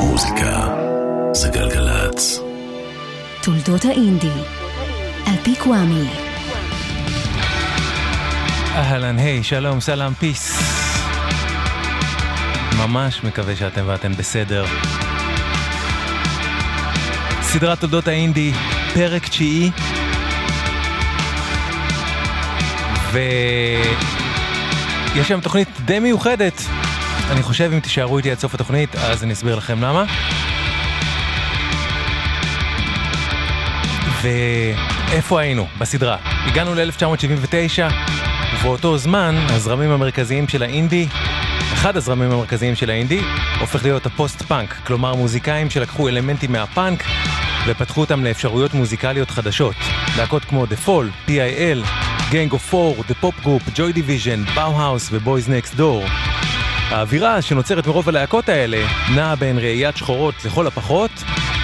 מוזיקה זה גלגלצ. תולדות האינדי, על פי קוואמי. אהלן, היי, שלום, סלאם, פיס. ממש מקווה שאתם ואתן בסדר. סדרת תולדות האינדי, פרק תשיעי. ויש שם תוכנית די מיוחדת. אני חושב אם תישארו איתי עד סוף התוכנית, אז אני אסביר לכם למה. ואיפה היינו בסדרה? הגענו ל-1979, ובאותו זמן הזרמים המרכזיים של האינדי, אחד הזרמים המרכזיים של האינדי, הופך להיות הפוסט-פאנק, כלומר מוזיקאים שלקחו אלמנטים מהפאנק ופתחו אותם לאפשרויות מוזיקליות חדשות. להקות כמו The Fall, PIL, Gang of Four, The Pop Group, Joy Division, Bauhaus ו-Boys Next Door. האווירה שנוצרת מרוב הלהקות האלה נעה בין ראיית שחורות לכל הפחות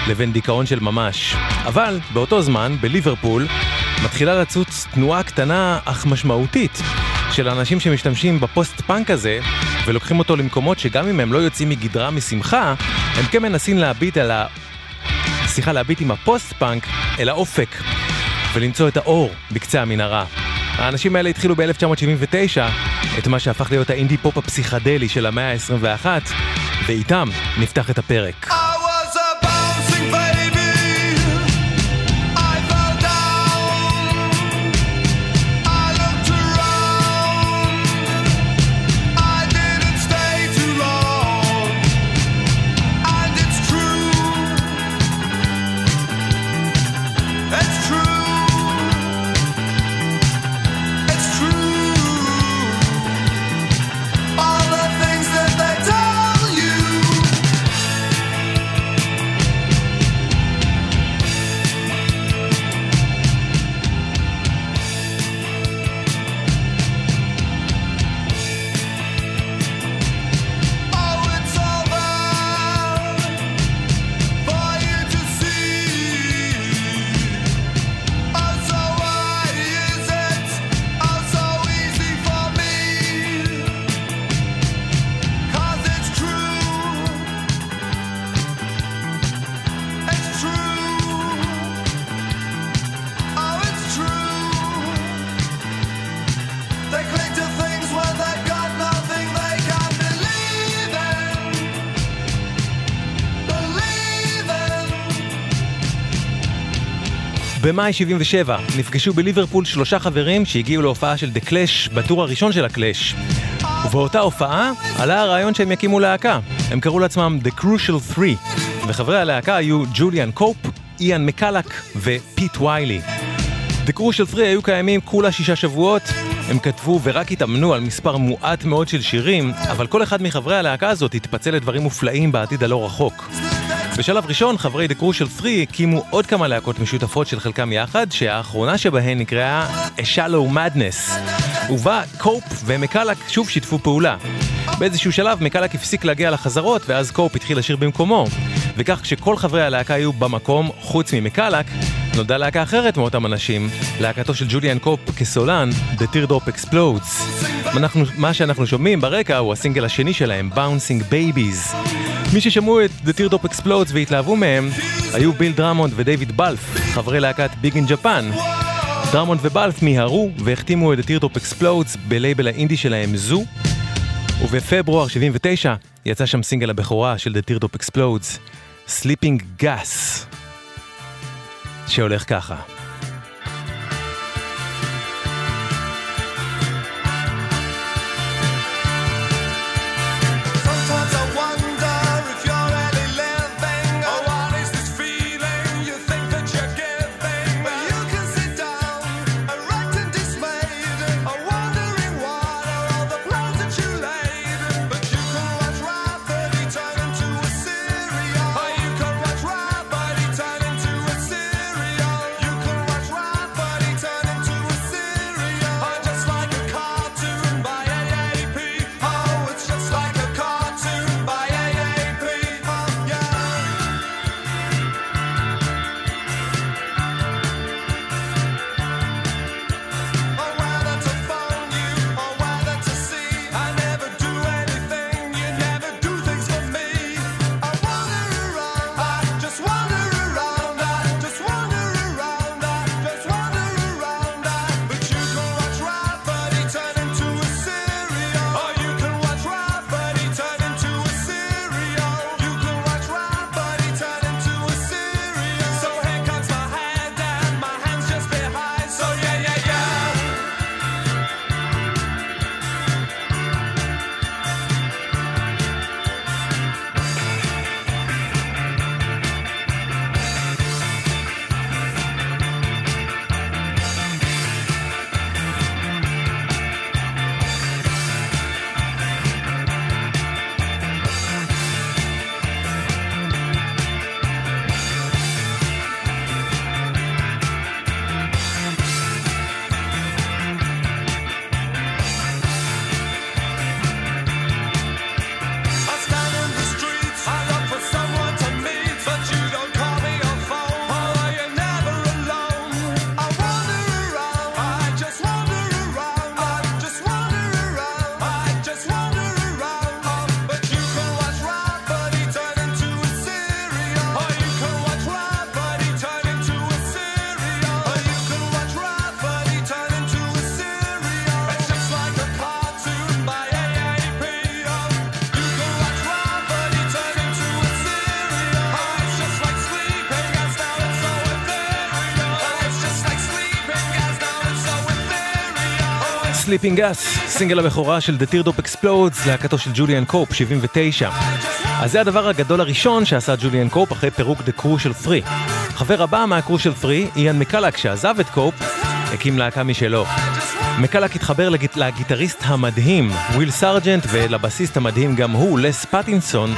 לבין דיכאון של ממש. אבל באותו זמן, בליברפול, מתחילה לצוץ תנועה קטנה אך משמעותית של אנשים שמשתמשים בפוסט-פאנק הזה ולוקחים אותו למקומות שגם אם הם לא יוצאים מגדרם משמחה, הם כן מנסים להביט על ה... סליחה, להביט עם הפוסט-פאנק אל האופק ולמצוא את האור בקצה המנהרה. האנשים האלה התחילו ב-1979 את מה שהפך להיות האינדי פופ הפסיכדלי של המאה ה-21 ואיתם נפתח את הפרק. במאי 77 נפגשו בליברפול שלושה חברים שהגיעו להופעה של The Clash ב-tour הראשון של ה-Clash. ובאותה הופעה עלה הרעיון שהם יקימו להקה. הם קראו לעצמם The Crucial 3, וחברי הלהקה היו ג'וליאן קופ, איאן מקלק ופיט ויילי. The Crucial 3 היו קיימים כולה שישה שבועות, הם כתבו ורק התאמנו על מספר מועט מאוד של שירים, אבל כל אחד מחברי הלהקה הזאת התפצל לדברים מופלאים בעתיד הלא רחוק. בשלב ראשון, חברי The Crucial 3 הקימו עוד כמה להקות משותפות של חלקם יחד, שהאחרונה שבהן נקראה A Shallow Madness, ובה קופ ומקלק שוב שיתפו פעולה. באיזשהו שלב מקלק הפסיק להגיע לחזרות, ואז קופ התחיל לשיר במקומו. וכך כשכל חברי הלהקה היו במקום, חוץ ממקלק, נולדה להקה אחרת מאותם אנשים, להקתו של ג'וליאן קופ כסולן, The Teardrop Explodes. אנחנו, מה שאנחנו שומעים ברקע הוא הסינגל השני שלהם, Bouncing Babies. מי ששמעו את The Teardrop Explodes והתלהבו מהם היו ביל דרמונד ודייוויד בלף, חברי להקת Big in Japan. דרמונד ובלף מיהרו והחתימו את The Teardrop Explodes בלייבל האינדי שלהם Zoo, ובפברואר 79 יצא שם סינגל הבכורה של The Teardrop Explodes, Sleeping Gas, שהולך ככה. Sleeping Gas, סינגל הבכורה של The Teardrop Explodes, להקתו של ג'וליאן קופ, 79. אז זה הדבר הגדול הראשון שעשה ג'וליאן קופ אחרי פירוק The Crucial 3. חבר הבא מה-Crucial 3, איאן מקלק, שעזב את קופ, הקים להקה משלו. מקלק התחבר לגיט... לגיטריסט המדהים, וויל סארג'נט, ולבסיסט המדהים גם הוא, לס פטינסון,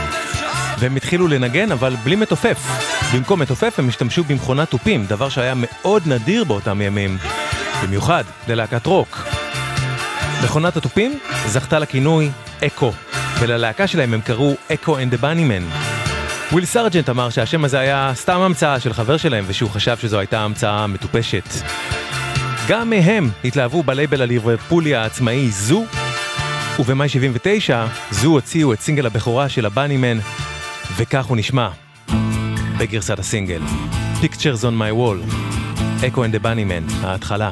והם התחילו לנגן, אבל בלי מתופף. במקום מתופף הם השתמשו במכונת תופים, דבר שהיה מאוד נדיר באותם ימים. במיוחד ללהקת רוק. מכונת התופים זכתה לכינוי אקו, וללהקה שלהם הם קראו Echo and the Bunnymen. וויל סרג'נט אמר שהשם הזה היה סתם המצאה של חבר שלהם ושהוא חשב שזו הייתה המצאה מטופשת. גם מהם התלהבו בלייבל הליברפולי העצמאי Zoo, ובמאי 79 Zoo הוציאו את סינגל הבכורה של ה-Bunnymen, וכך הוא נשמע בגרסת הסינגל. Pictures on my wall, אקו and the bunnyman, ההתחלה.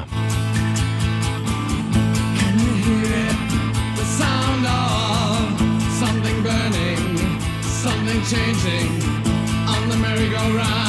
Changing. On the merry-go-round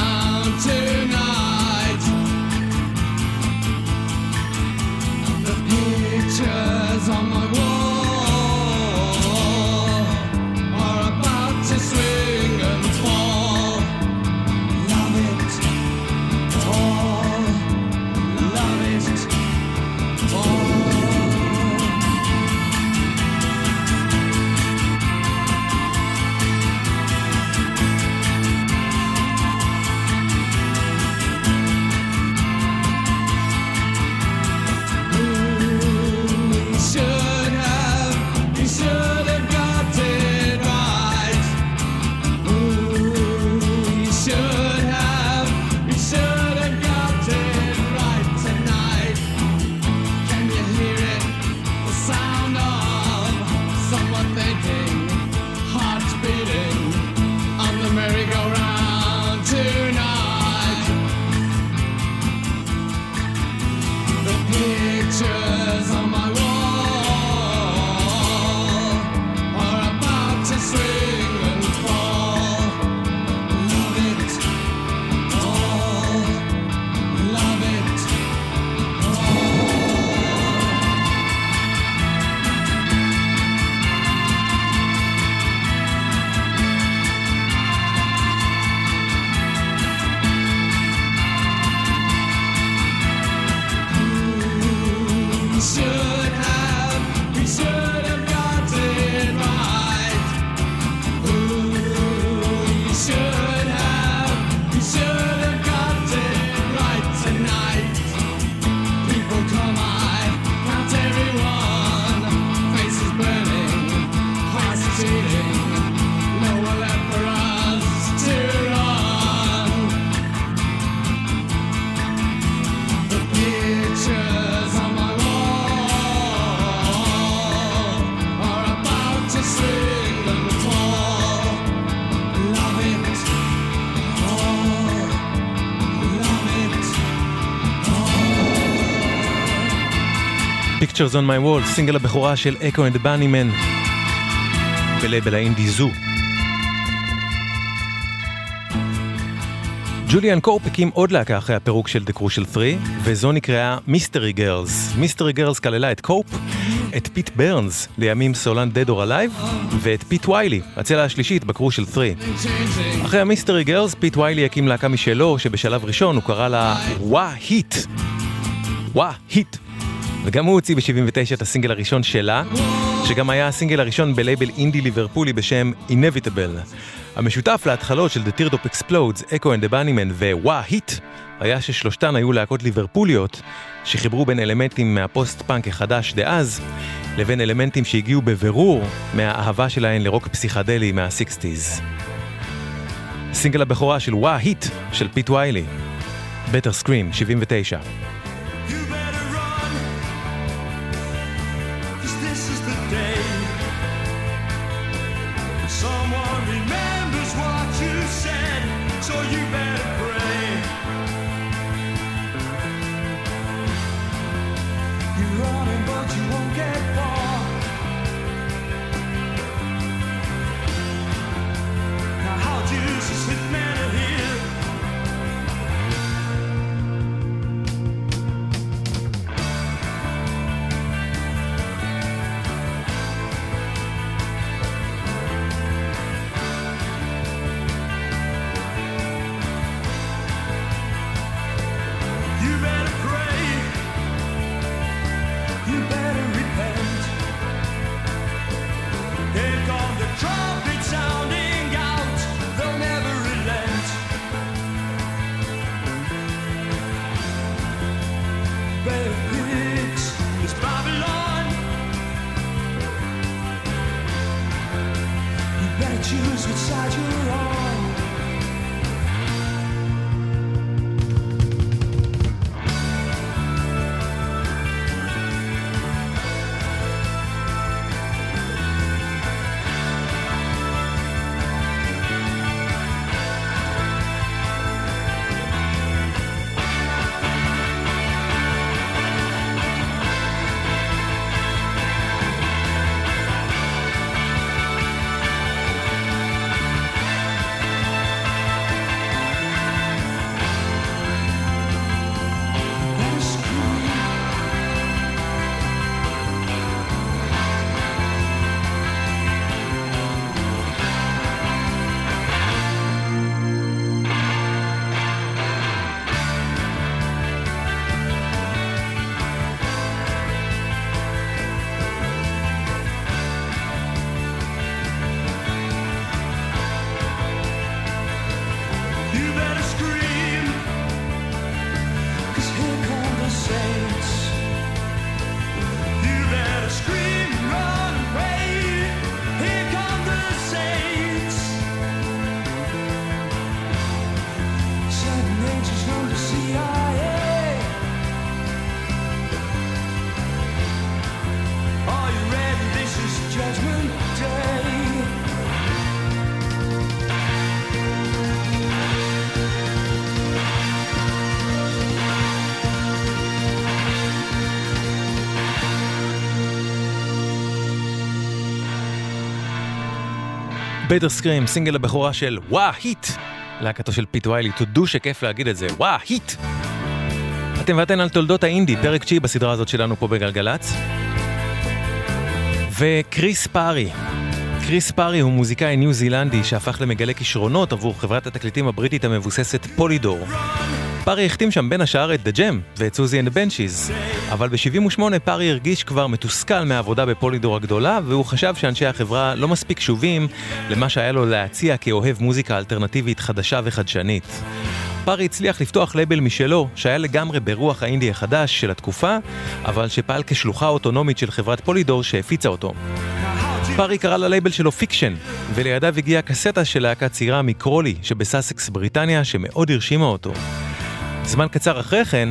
Pictures on my wall, סינגל הבכורה של Echo and the Bunnymen בלייבל האינדי Zoo. ג'וליאן קופ הקים עוד להקה אחרי הפירוק של The Crucial 3, וזו נקראה Mystery Girls. Mystery Girls כללה את קופ, את פיט ברנס, לימים סולן Dead or Alive, ואת פיט ויילי, הצלע השלישית ב-Crucial 3. אחרי ה-Mystery Girls, פיט ויילי הקים להקה משלו, שבשלב ראשון הוא קרא לה Wah! Heat. Wah! Heat. וגם הוא הוציא ב-79 את הסינגל הראשון שלה, שגם היה הסינגל הראשון בלייבל אינדי ליברפולי בשם Inevitable. המשותף להתחלות של The Teardrop Explodes, Echo and the Bunnymen ו-Wah! Heat, היה ששלושתן היו להקות ליברפוליות, שחיברו בין אלמנטים מהפוסט-פאנק החדש דאז, לבין אלמנטים שהגיעו בבירור מהאהבה שלהן לרוק פסיכדלי מה-60's. סינגל הבכורה של Wah! Heat של פיט ויילי, Better Scream, 79. Better Scream, סינגל הבכורה של Wah! Heat, להקתו של פיט ויילי, תודו שכיף להגיד את זה, Wah! Heat. אתם ואתן על תולדות האינדי, פרק תשיעי בסדרה הזאת שלנו פה בגלגלצ. וקריס פארי. קריס פארי הוא מוזיקאי ניו זילנדי שהפך למגלה כישרונות עבור חברת התקליטים הבריטית המבוססת פולידור. פארי החתים שם בין השאר את The Jam ואת סוזי the Benchies, אבל ב-78 פארי הרגיש כבר מתוסכל מהעבודה בפולידור הגדולה, והוא חשב שאנשי החברה לא מספיק קשובים למה שהיה לו להציע כאוהב מוזיקה אלטרנטיבית חדשה וחדשנית. פארי הצליח לפתוח לייבל משלו, שהיה לגמרי ברוח האינדי החדש של התקופה, אבל שפעל כשלוחה אוטונומית של חברת Polydor שהפיצה אותו. פארי קרא ללייבל שלו Fiction, ולידיו הגיעה קסטה של להקה צעירה מקרולי שבסאסקס בריטניה שמאוד הרשימה אותו. זמן קצר אחרי כן,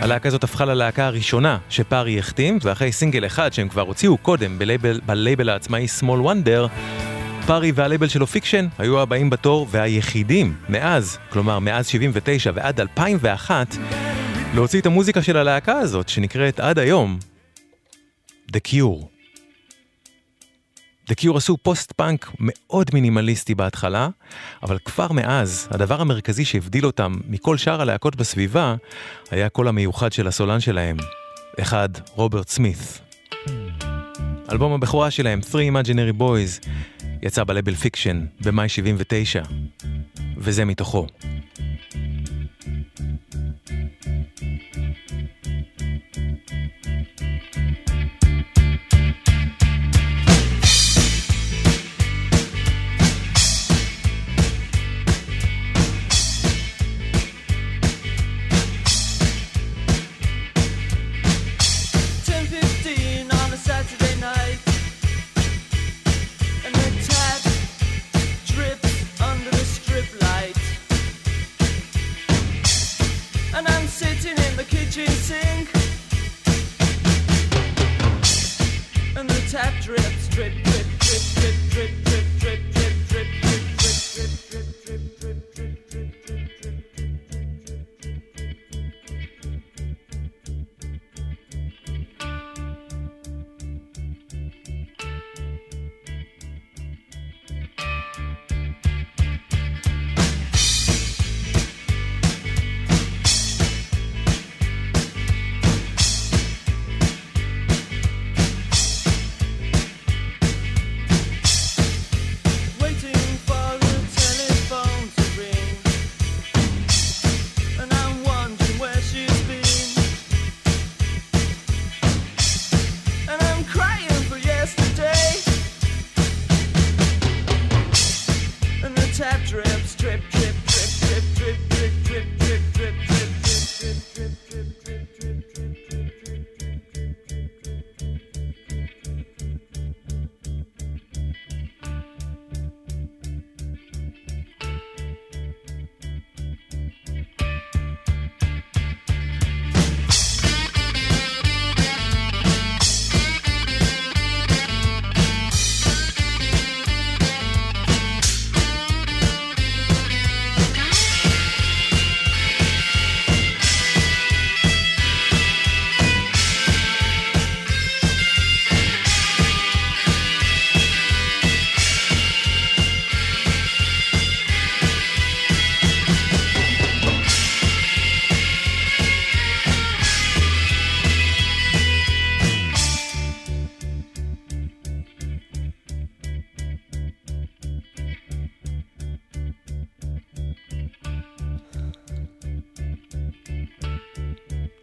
הלהקה הזאת הפכה ללהקה הראשונה שפארי החתים, ואחרי סינגל אחד שהם כבר הוציאו קודם בלייבל, בלייבל העצמאי Small Wonder, פארי והלייבל שלו Fiction היו הבאים בתור והיחידים מאז, כלומר מאז 79 ועד 2001, להוציא את המוזיקה של הלהקה הזאת, שנקראת עד היום The Cure. The Cure עשו פוסט-פאנק מאוד מינימליסטי בהתחלה, אבל כבר מאז, הדבר המרכזי שהבדיל אותם מכל שאר הלהקות בסביבה, היה הקול המיוחד של הסולן שלהם. אחד, רוברט סמית. אלבום הבכורה שלהם, Three Imaginary Boys, יצא בלבל פיקשן במאי 79, וזה מתוכו. and I'm sitting in the kitchen sink. And the tap drips, drip, drip, drip, drip, drip, drip, drip.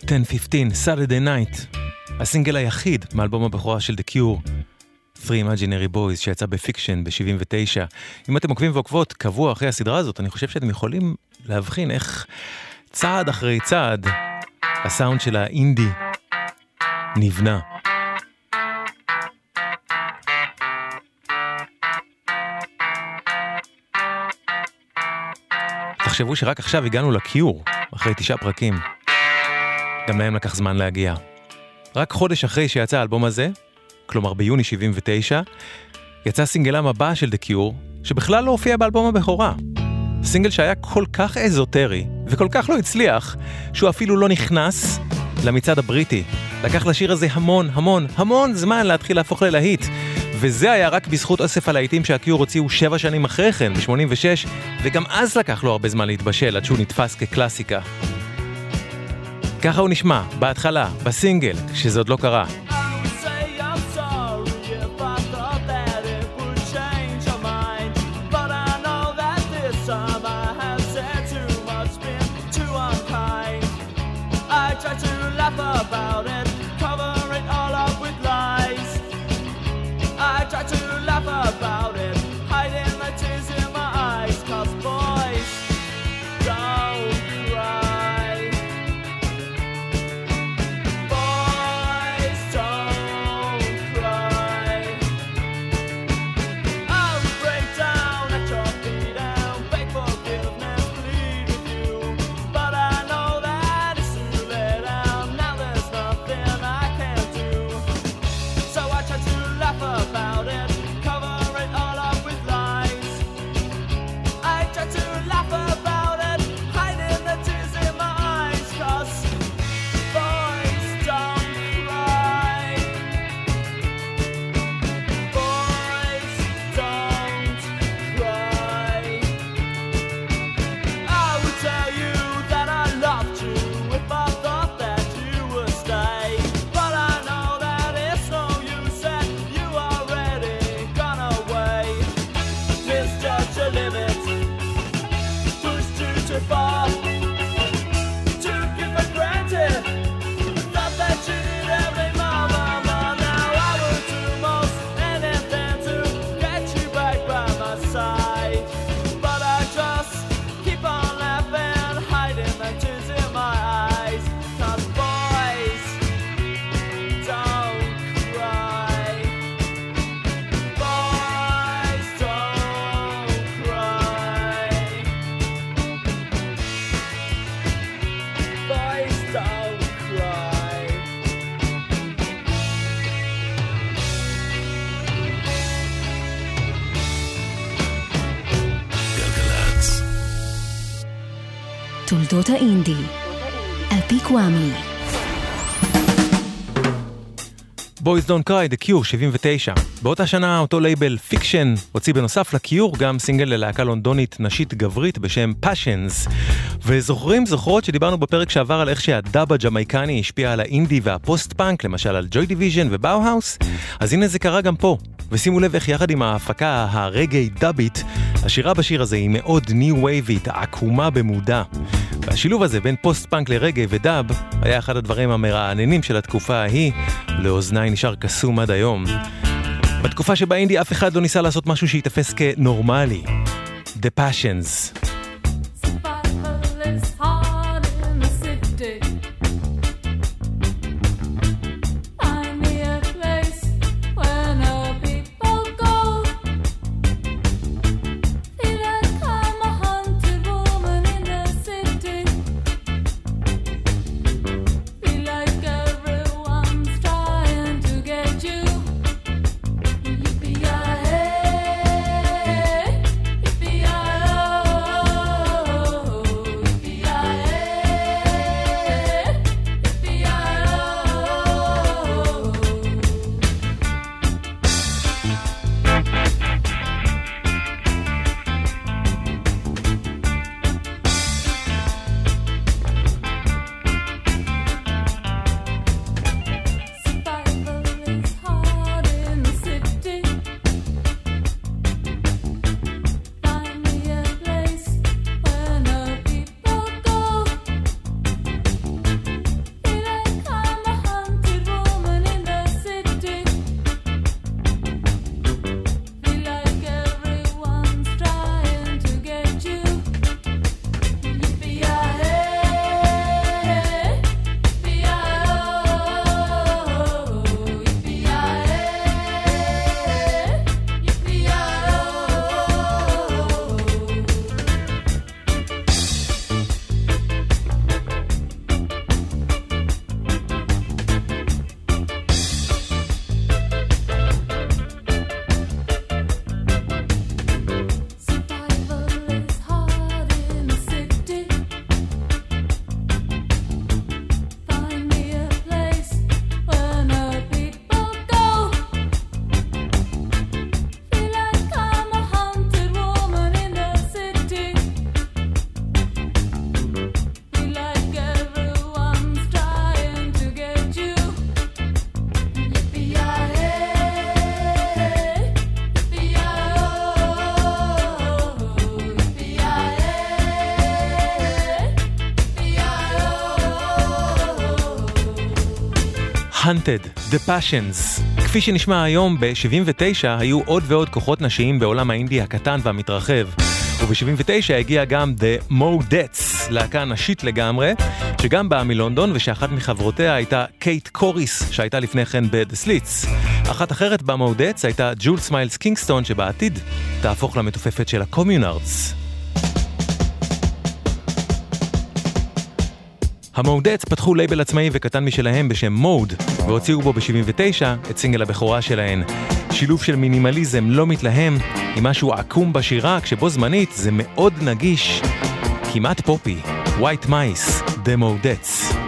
10-15, Saturday Night, הסינגל היחיד מאלבום הבכורה של The Cure, Three Imaginary Boys, שיצא ב Fiction ב-79. אם אתם עוקבים ועוקבות קבוע אחרי הסדרה הזאת, אני חושב שאתם יכולים להבחין איך צעד אחרי צעד הסאונד של האינדי נבנה. תחשבו שרק עכשיו הגענו לקיור, אחרי תשעה פרקים. גם להם לקח זמן להגיע. רק חודש אחרי שיצא האלבום הזה, כלומר ביוני 79, יצא סינגלם הבא של The Cure, שבכלל לא הופיע באלבום הבכורה. סינגל שהיה כל כך אזוטרי, וכל כך לא הצליח, שהוא אפילו לא נכנס למצעד הבריטי. לקח לשיר הזה המון, המון, המון זמן להתחיל להפוך ללהיט, וזה היה רק בזכות אוסף הלהיטים שהקיור הוציאו שבע שנים אחרי כן, ב-86, וגם אז לקח לו הרבה זמן להתבשל עד שהוא נתפס כקלאסיקה. ככה הוא נשמע, בהתחלה, בסינגל, כשזה עוד לא קרה. תולדות האינדי, על פי קוואמי. Boys Don't Cry, The Cure, 79. באותה שנה אותו לייבל Fiction הוציא בנוסף ל Cure גם סינגל ללהקה לונדונית נשית גברית בשם Passions. וזוכרים, זוכרות שדיברנו בפרק שעבר על איך שהדאב הג'מייקני השפיע על האינדי והפוסט פאנק, למשל על Joy Division ו Bauhaus? אז הנה זה קרה גם פה. ושימו לב איך יחד עם ההפקה הרגאיי דאבית, השירה בשיר הזה היא מאוד ניו וייבית, עקומה במודע. והשילוב הזה בין פוסט פאנק לרגע ודאב היה אחד הדברים המרעננים של התקופה ההיא, לאוזניי נשאר קסום עד היום. בתקופה שבה אינדי אף אחד לא ניסה לעשות משהו שייתפס כנורמלי. The Passions. Hunted, The Passions. כפי שנשמע היום, ב-79 היו עוד ועוד כוחות נשיים בעולם האינדי הקטן והמתרחב. וב-79 הגיע גם The Modettes, להקה נשית לגמרי, שגם באה מלונדון ושאחת מחברותיה הייתה קייט קוריס, שהייתה לפני כן Slits. אחת אחרת ב Modettes הייתה ג'ון מיילס קינגסטון שבעתיד תהפוך למתופפת של ה Communards. המודץ פתחו לייבל עצמאי וקטן משלהם בשם מוד, והוציאו בו ב-79 את סינגל הבכורה שלהן. שילוב של מינימליזם לא מתלהם, עם משהו עקום בשירה, כשבו זמנית זה מאוד נגיש, כמעט פופי, White Mice, The Modettes.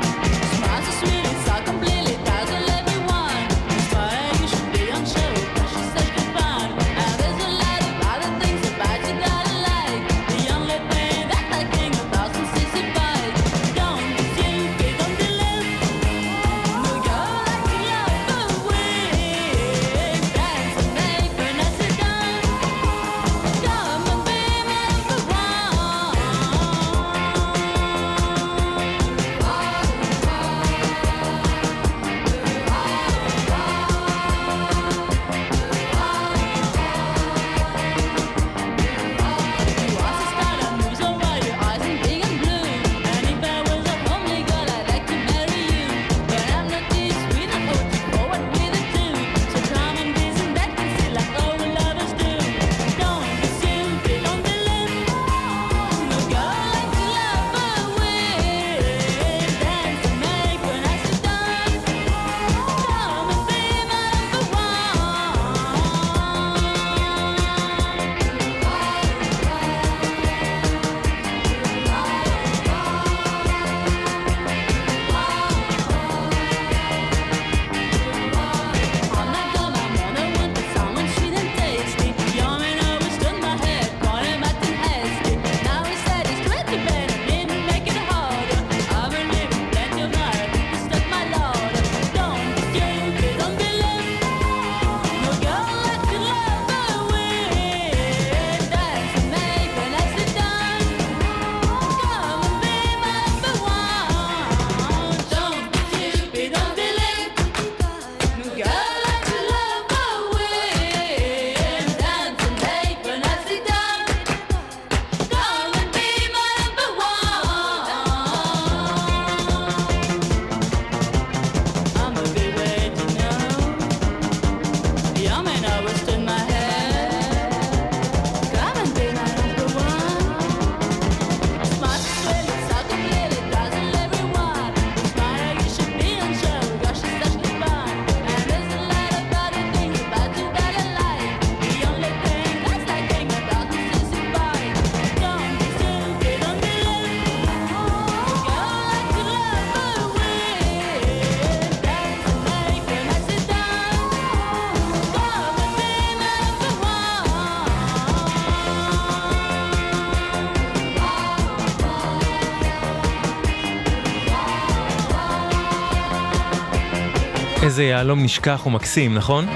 יהלום נשכח ומקסים, נכון?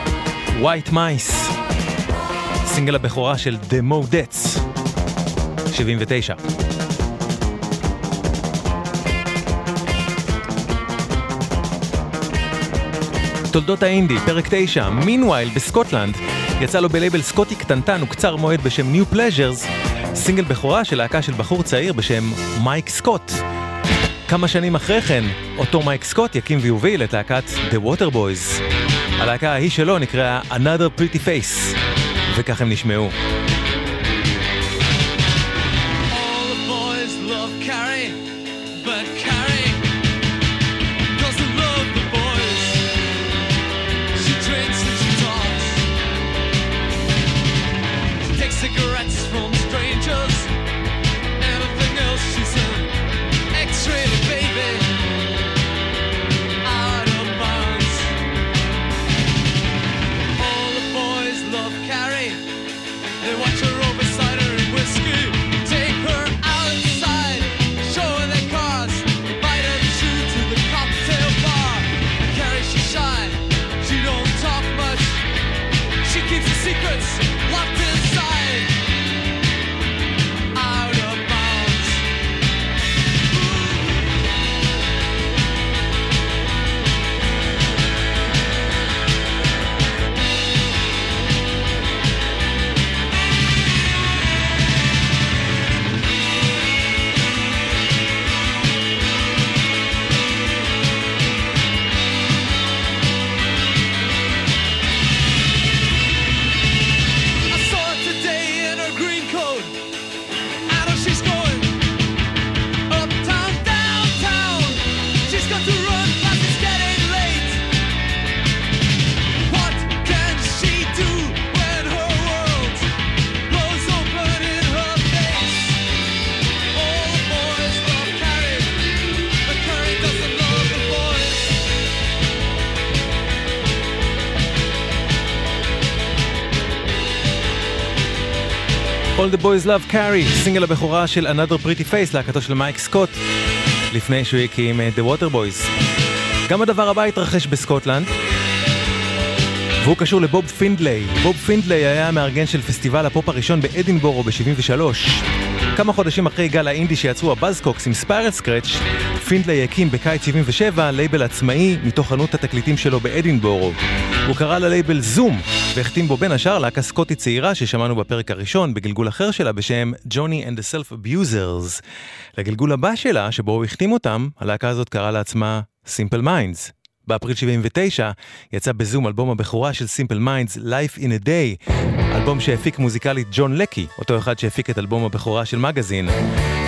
White Mice, סינגל הבכורה של The Modettes, 79. תולדות האינדי, פרק 9, meanwhile בסקוטלנד, יצא לו בלייבל סקוטי קטנטן וקצר מועד בשם New Pleasures, סינגל בכורה של להקה של בחור צעיר בשם מייק סקוט. כמה שנים אחרי כן, אותו מייק סקוט יקים ויוביל את להקת The Waterboys. הלהקה ההיא שלו נקראה Another Pretty Face, וכך הם נשמעו. All the boys love Carrie, but Carrie Carrie, סינגל הבכורה של Another Pretty Face, להקתו של מייק סקוט, לפני שהוא הקים את The Waterboys. גם הדבר הבא התרחש בסקוטלנד, והוא קשור לבוב פינדליי. בוב פינדליי היה המארגן של פסטיבל הפופ הראשון באדינבורו ב-73. כמה חודשים אחרי גל האינדי שיצרו ה Buzzcocks עם Spiral Scratch, פינדליי הקים בקיץ 77 לייבל עצמאי מתוך חנות התקליטים שלו באדינבורו. הוא קרא ללייבל Zoom, והחתים בו בין השאר להקה סקוטית צעירה ששמענו בפרק הראשון בגלגול אחר שלה בשם Johnny and the Self Abusers. לגלגול הבא שלה, שבו הוא החתים אותם, הלהקה הזאת קראה לעצמה Simple Minds. באפריל 79 יצא ב Zoom אלבום הבכורה של Simple Minds, Life in a Day, אלבום שהפיק מוזיקלית ג'ון לקי, אותו אחד שהפיק את אלבום הבכורה של מגזין.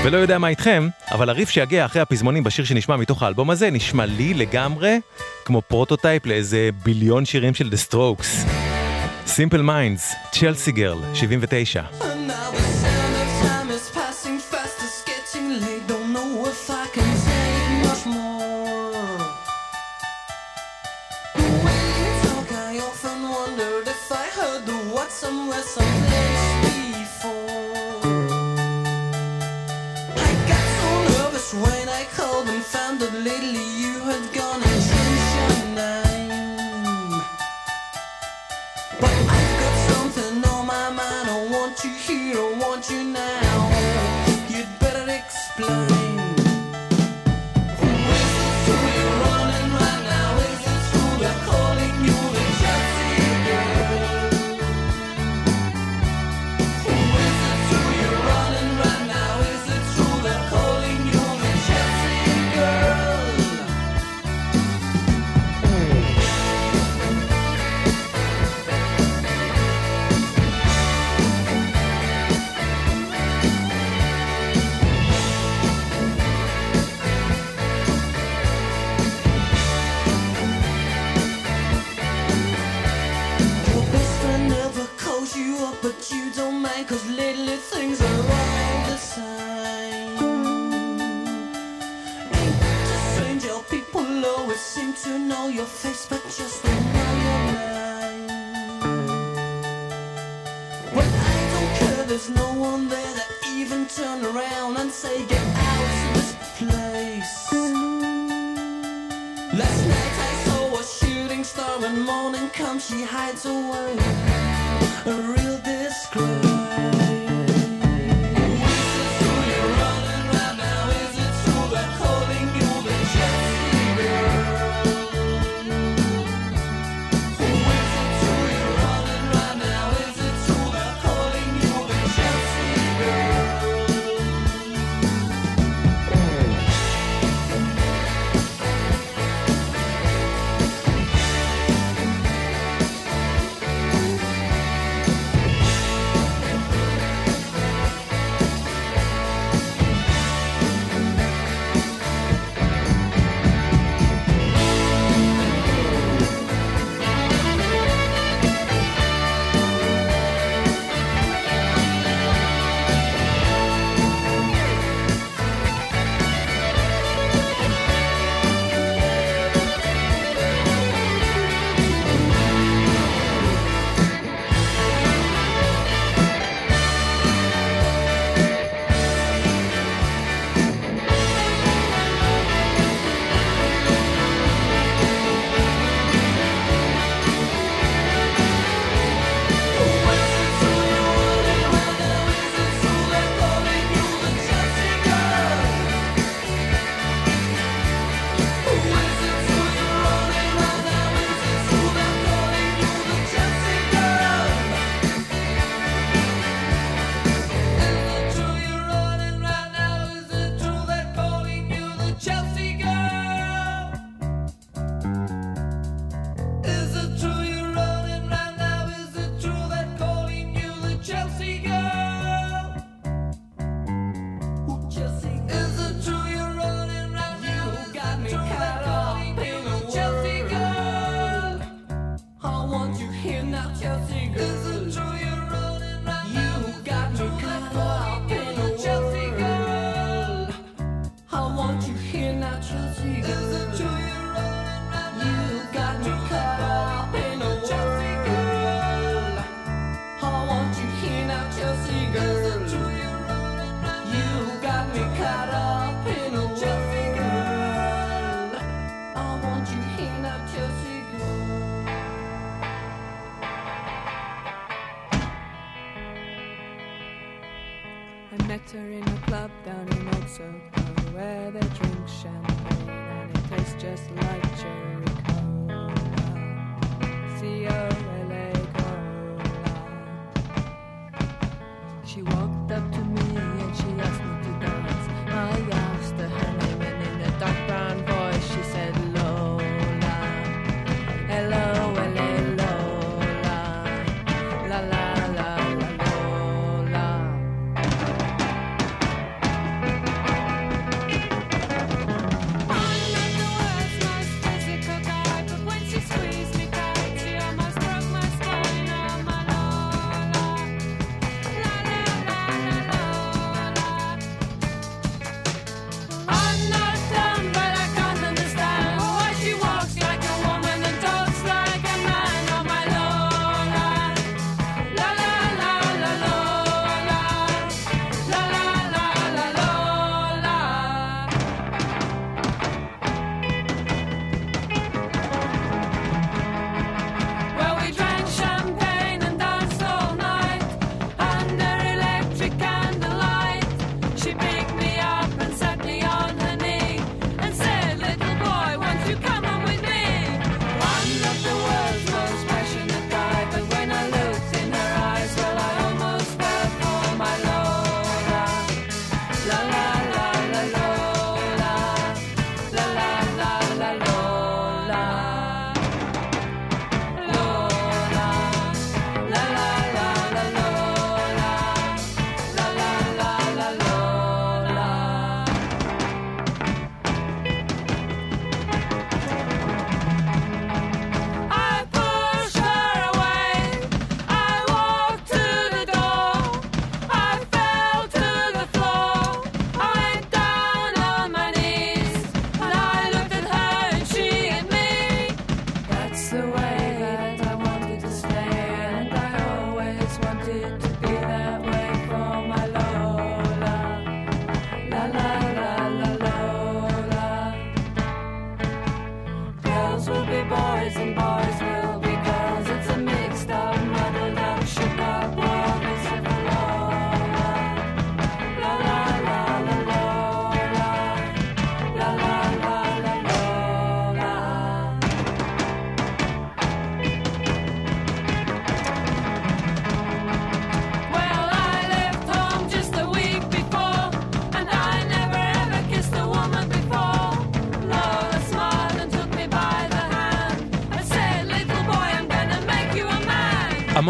ולא יודע מה איתכם, אבל הריף שיגיע אחרי הפזמונים בשיר שנשמע מתוך האלבום הזה נשמע לי לגמרי כמו prototype לאיזה ביליון שירים של The Strokes. Simple Minds, Chelsea Girl, 79. found that lately you had gone and changed your name. But I've got something on my mind. I want you here. I want you now.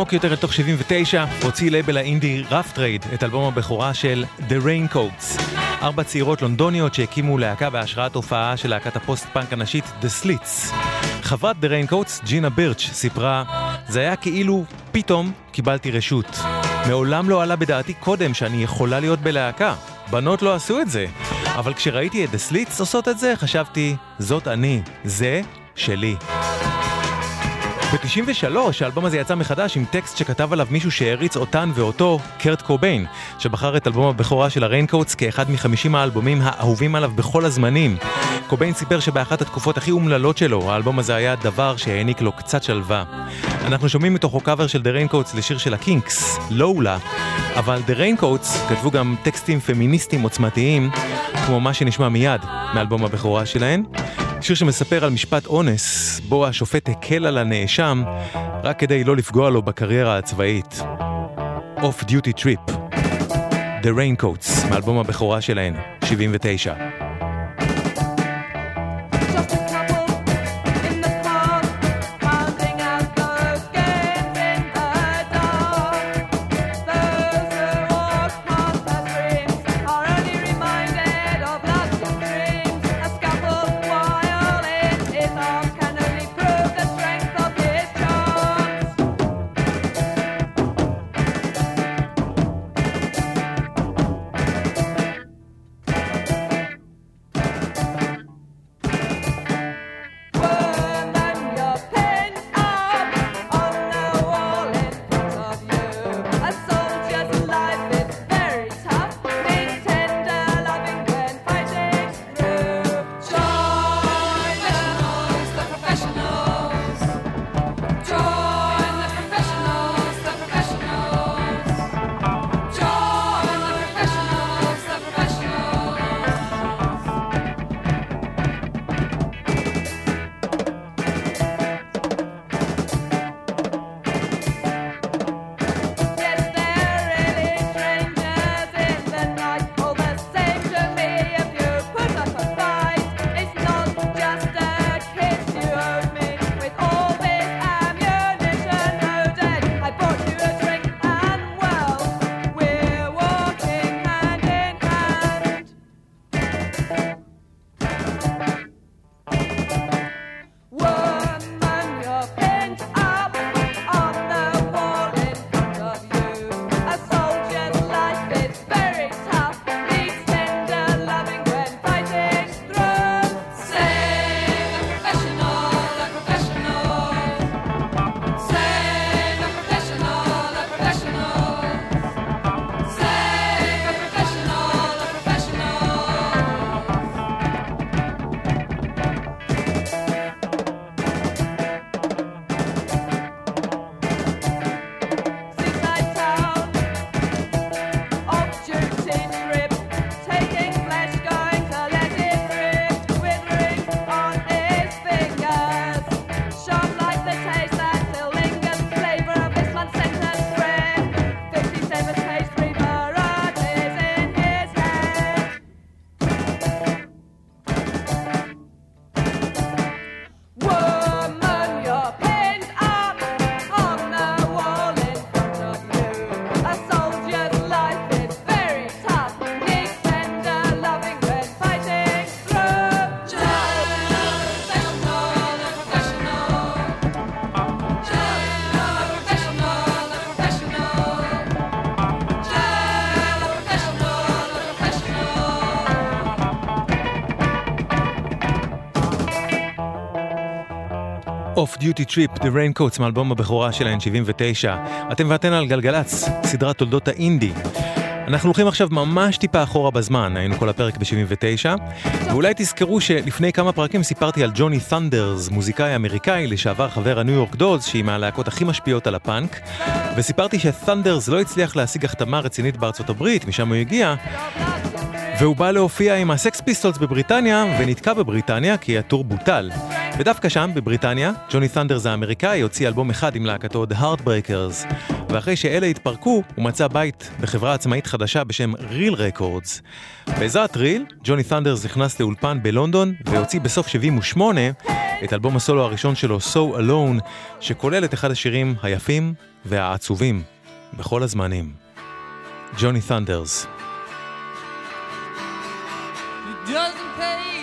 עמוק יותר אל תוך 79, הוציא לייבל האינדי Rough Trade את אלבום הבכורה של The Raincoats. ארבע צעירות לונדוניות שהקימו להקה בהשראת הופעה של להקת הפוסט-פאנק הנשית The Slits. חברת The Raincoats, ג'ינה בירץ', סיפרה, זה היה כאילו פתאום קיבלתי רשות. מעולם לא עלה בדעתי קודם שאני יכולה להיות בלהקה. בנות לא עשו את זה. אבל כשראיתי את The Slits עושות את זה, חשבתי, זאת אני, זה שלי. ב-93 האלבום הזה יצא מחדש עם טקסט שכתב עליו מישהו שהעריץ אותן ואותו, קרט קוביין, שבחר את אלבום הבכורה של ה Raincoats כאחד מחמישים האלבומים האהובים עליו בכל הזמנים. קוביין סיפר שבאחת התקופות הכי אומללות שלו, האלבום הזה היה דבר שהעניק לו קצת שלווה. אנחנו שומעים מתוכו קאבר של The Raincoats לשיר של ה Kinks, לואולה, אבל The Raincoats כתבו גם טקסטים פמיניסטיים עוצמתיים, כמו מה שנשמע מיד מאלבום הבכורה שלהן. שיר שמספר על משפט אונס, בו השופט הקל על הנאשם רק כדי לא לפגוע לו בקריירה הצבאית. Off Duty Trip, The Raincoats, מאלבום הבכורה שלהן, 79. Bye. Duty Trip, The Raincoats מאלבום הבכורה שלהן 79. אתם ואתן על גלגלצ, סדרת תולדות האינדי. אנחנו הולכים עכשיו ממש טיפה אחורה בזמן, היינו כל הפרק ב-79, ואולי תזכרו שלפני כמה פרקים סיפרתי על ג'וני ת'נדרס, מוזיקאי אמריקאי, לשעבר חבר ה New York Dolls, שהיא מהלהקות הכי משפיעות על הפאנק, וסיפרתי שת'נדרס לא הצליח להשיג החתמה רצינית בארצות הברית, משם הוא הגיע, והוא בא להופיע עם ה Sex Pistols בבריטניה, ונתקע בבריטניה כי ה tour בוטל. ודווקא שם, בבריטניה, ג'וני ת'נדרס האמריקאי הוציא אלבום אחד עם להקתו The Heartbreakers, ואחרי שאלה התפרקו, הוא מצא בית בחברה עצמאית חדשה בשם ריל רקורדס. בעזרת ריל, ג'וני ת'נדרס נכנס לאולפן בלונדון, והוציא בסוף 78 את אלבום הסולו הראשון שלו, So Alone, שכולל את אחד השירים היפים והעצובים בכל הזמנים. ג'וני ת'נדרס. Doesn't pay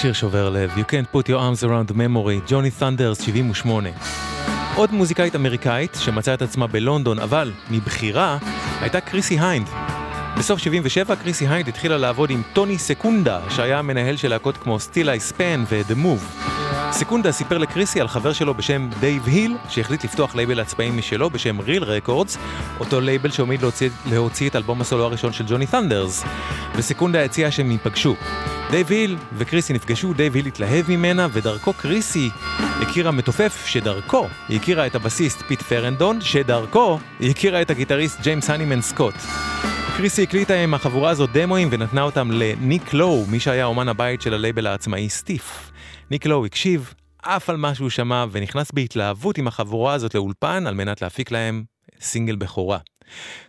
שיר שובר לב, You can't put your arms around memory, ג'וני ת'נדרס 78. עוד מוזיקאית אמריקאית שמצאה את עצמה בלונדון, אבל מבחירה, הייתה קריסי היינד. בסוף 77 קריסי היינד התחילה לעבוד עם טוני סקונדה, שהיה המנהל של להקות כמו Steeleye Span ו-The Move. סקונדה סיפר לקריסי על חבר שלו בשם דייב היל, שהחליט לפתוח לייבל עצמאי משלו בשם Real Records, אותו לייבל שעומד להוציא, להוציא את אלבום הסולו הראשון של ג'וני ת'נדרס. וסקונדה הציעה שהם ייפגשו. דייב היל וקריסי נפגשו, דייב היל התלהב ממנה, ודרכו קריסי הכירה מתופף שדרכו היא הכירה את הבסיסט פיט פרנדון, שדרכו היא הכירה את הגיטריסט ג'יימס הנימן סקוט. קריסי הקליטה עם החבורה הזאת דמואים ונתנה אותם לניק לואו, מי שהיה אומן הבית של הלייבל העצמאי סטיף. ניק לואו הקשיב, עף על מה שהוא שמע ונכנס בהתלהבות עם החבורה הזאת לאולפן על מנת להפיק להם סינגל בכורה.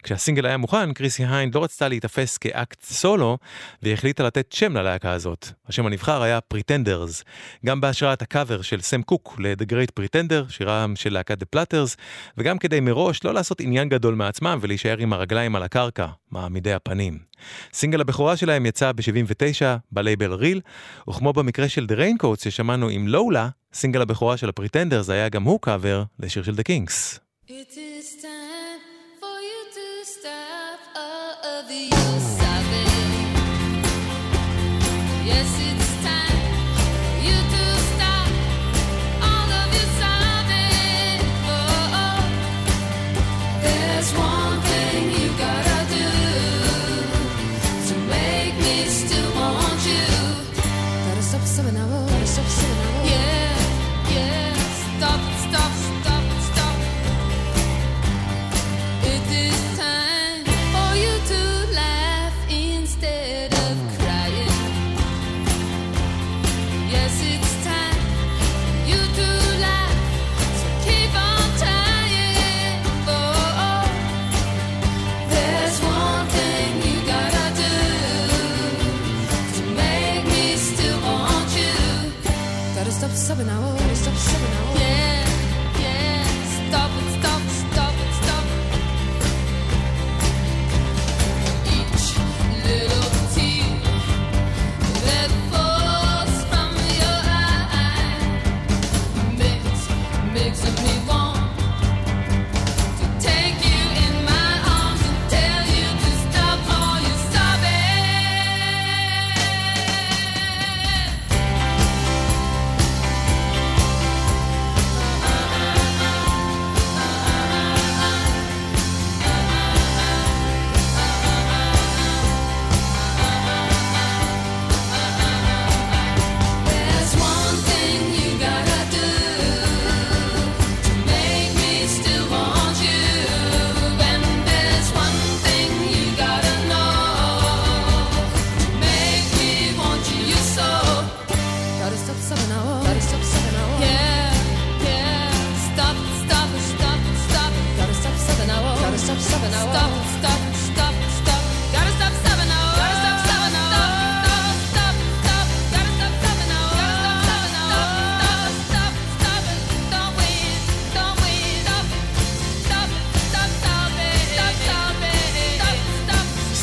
כשהסינגל היה מוכן, קריסי היינד לא רצתה להיתפס כאקט סולו, והיא החליטה לתת שם ללהקה הזאת. השם הנבחר היה פריטנדרס, גם בהשראת הקאבר של סם קוק ל-The Great Pretender, שירם של להקת The Platters, וגם כדי מראש לא לעשות עניין גדול מעצמם ולהישאר עם הרגליים על הקרקע, מעמידי הפנים. סינגל הבכורה שלהם יצא ב-79 בלייבל ריל, וכמו במקרה של The Raincoats ששמענו עם לולה, סינגל הבכורה של הפריטנדרס היה גם הוא קאבר לשיר של The Kinks. It is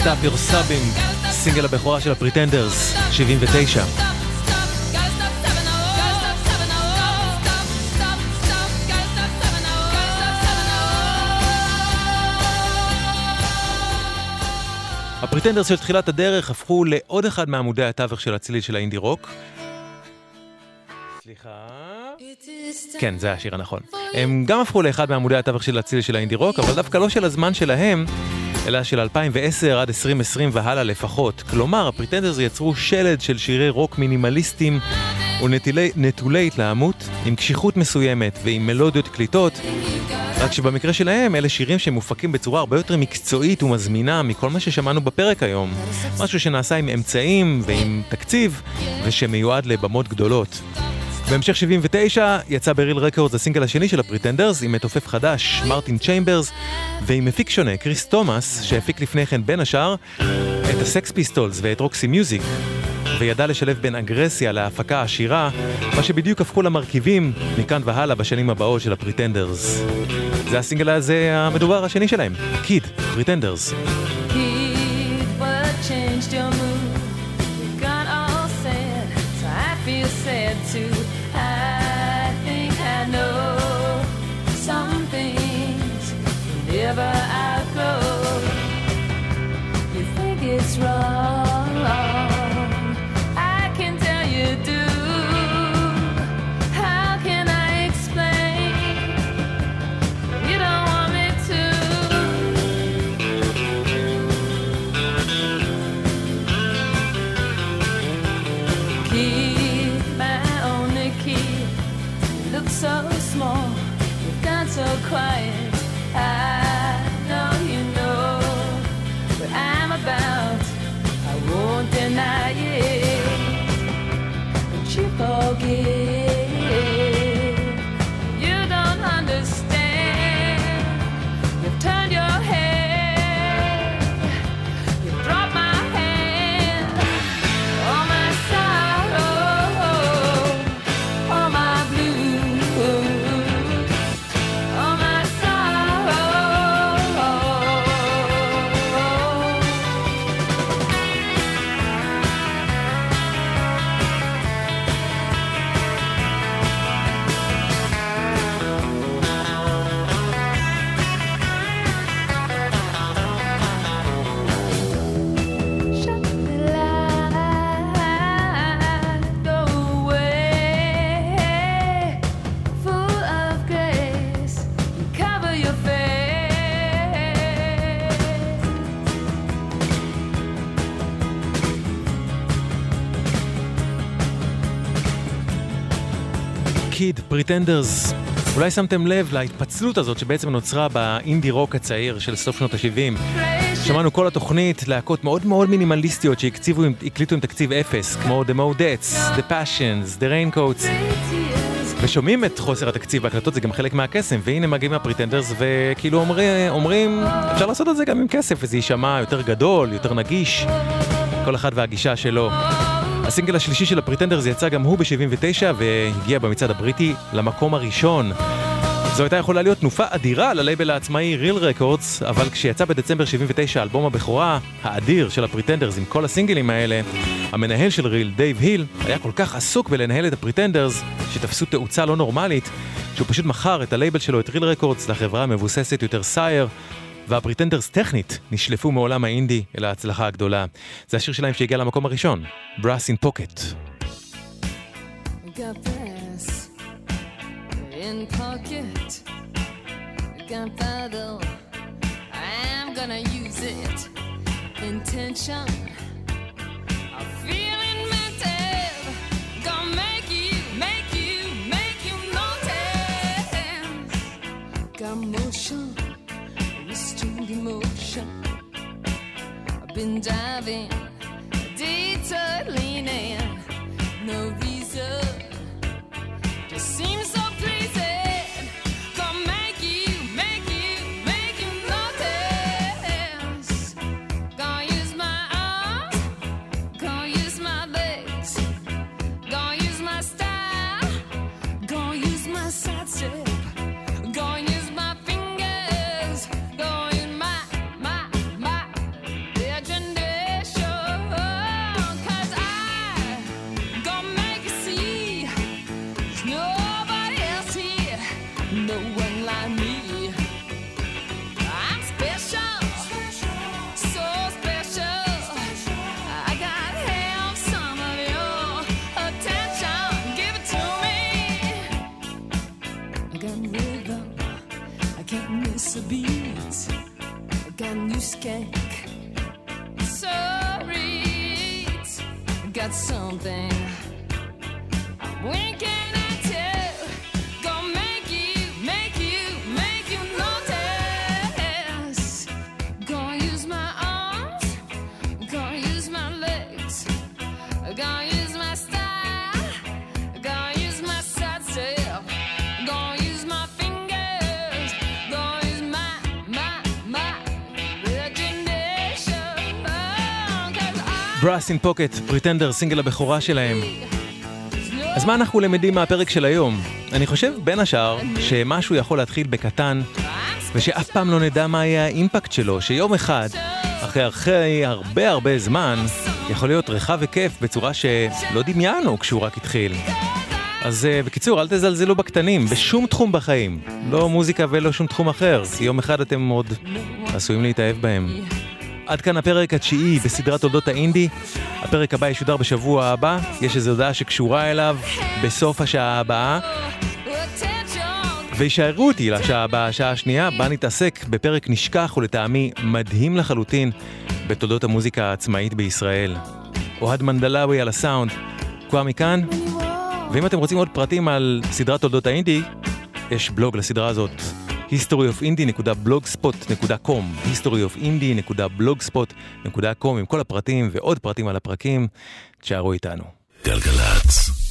Stop Your Sobbing, סינגל הבכורה של הפריטנדרס, 79. הפריטנדרס של תחילת הדרך הפכו לעוד אחד מעמודי התווך של הצליל של האינדי רוק. סליחה. כן, זה השיר הנכון. הם גם הפכו לאחד מעמודי התווך של הצליל של האינדי רוק, אבל דווקא לא של הזמן שלהם, אלא של 2010 עד 2020 והלאה לפחות. כלומר, הפריטנדרס יצרו שלד של שירי רוק מינימליסטיים ונטולי התלהמות, עם קשיחות מסוימת ועם מלודיות קליטות, רק שבמקרה שלהם אלה שירים שמופקים בצורה הרבה יותר מקצועית ומזמינה מכל מה ששמענו בפרק היום. משהו שנעשה עם אמצעים ועם תקציב ושמיועד לבמות גדולות. בהמשך 79 יצא בריל רקורדס הסינגל השני של הפריטנדרס עם מתופף חדש, מרטין צ'יימברס, ועם מפיק שונה, קריס תומאס, שהפיק לפני כן בין השאר את הסקס פיסטולס ואת רוקסי מיוזיק, וידע לשלב בין אגרסיה להפקה עשירה, מה שבדיוק הפכו למרכיבים מכאן והלאה בשנים הבאות של הפריטנדרס. זה הסינגל הזה המדובר השני שלהם, Kid, פריטנדרס. Kid, Kid, פריטנדרס. אולי שמתם לב להתפצלות הזאת שבעצם נוצרה באינדי רוק הצעיר של סוף שנות ה-70. שמענו כל התוכנית להקות מאוד מאוד מינימליסטיות שהקליטו עם תקציב אפס, כמו The Modettes, The Passions, The Raincoats. ושומעים את חוסר התקציב בהקלטות, זה גם חלק מהקסם, והנה מגיעים הפריטנדרס וכאילו אומרים, אומרים, אפשר לעשות את זה גם עם כסף, וזה יישמע יותר גדול, יותר נגיש, כל אחד והגישה שלו. הסינגל השלישי של הפריטנדרס יצא גם הוא ב-79 והגיע במצעד הבריטי למקום הראשון. זו הייתה יכולה להיות תנופה אדירה ללייבל העצמאי ריל רקורדס, אבל כשיצא בדצמבר 79 אלבום הבכורה האדיר של הפריטנדרס עם כל הסינגלים האלה, המנהל של ריל, דייב היל, היה כל כך עסוק בלנהל את הפריטנדרס, שתפסו תאוצה לא נורמלית, שהוא פשוט מכר את הלייבל שלו, את ריל רקורדס, לחברה המבוססת יותר סייר, והפריטנדרס טכנית נשלפו מעולם האינדי אל ההצלחה הגדולה. זה השיר שלהם שהגיע למקום הראשון, Brass in Pocket. Intention. Been diving, detour leaning. Skank, sorry. Got something. Brass in Pocket, פריטנדר, סינגל הבכורה שלהם. אז מה אנחנו למדים מהפרק של היום? אני חושב, בין השאר, שמשהו יכול להתחיל בקטן, ושאף פעם לא נדע מה יהיה האימפקט שלו, שיום אחד, אחרי אחרי הרבה הרבה זמן, יכול להיות רחב היקף בצורה שלא דמיינו כשהוא רק התחיל. אז אה, בקיצור, אל תזלזלו בקטנים, בשום תחום בחיים. לא מוזיקה ולא שום תחום אחר, יום אחד אתם עוד עשויים להתאהב בהם. עד כאן הפרק התשיעי בסדרת תולדות האינדי. הפרק הבא ישודר בשבוע הבא, יש איזו הודעה שקשורה אליו בסוף השעה הבאה. וישארו אותי לשעה הבאה, השעה השנייה, בה נתעסק בפרק נשכח ולטעמי מדהים לחלוטין בתולדות המוזיקה העצמאית בישראל. אוהד מנדלאווי על הסאונד, כבר מכאן. ואם אתם רוצים עוד פרטים על סדרת תולדות האינדי, יש בלוג לסדרה הזאת, historyofindie.blogspot.com historyofindie.blogspot.com עם כל הפרטים ועוד פרטים על הפרקים, תשארו איתנו. גלגלצ.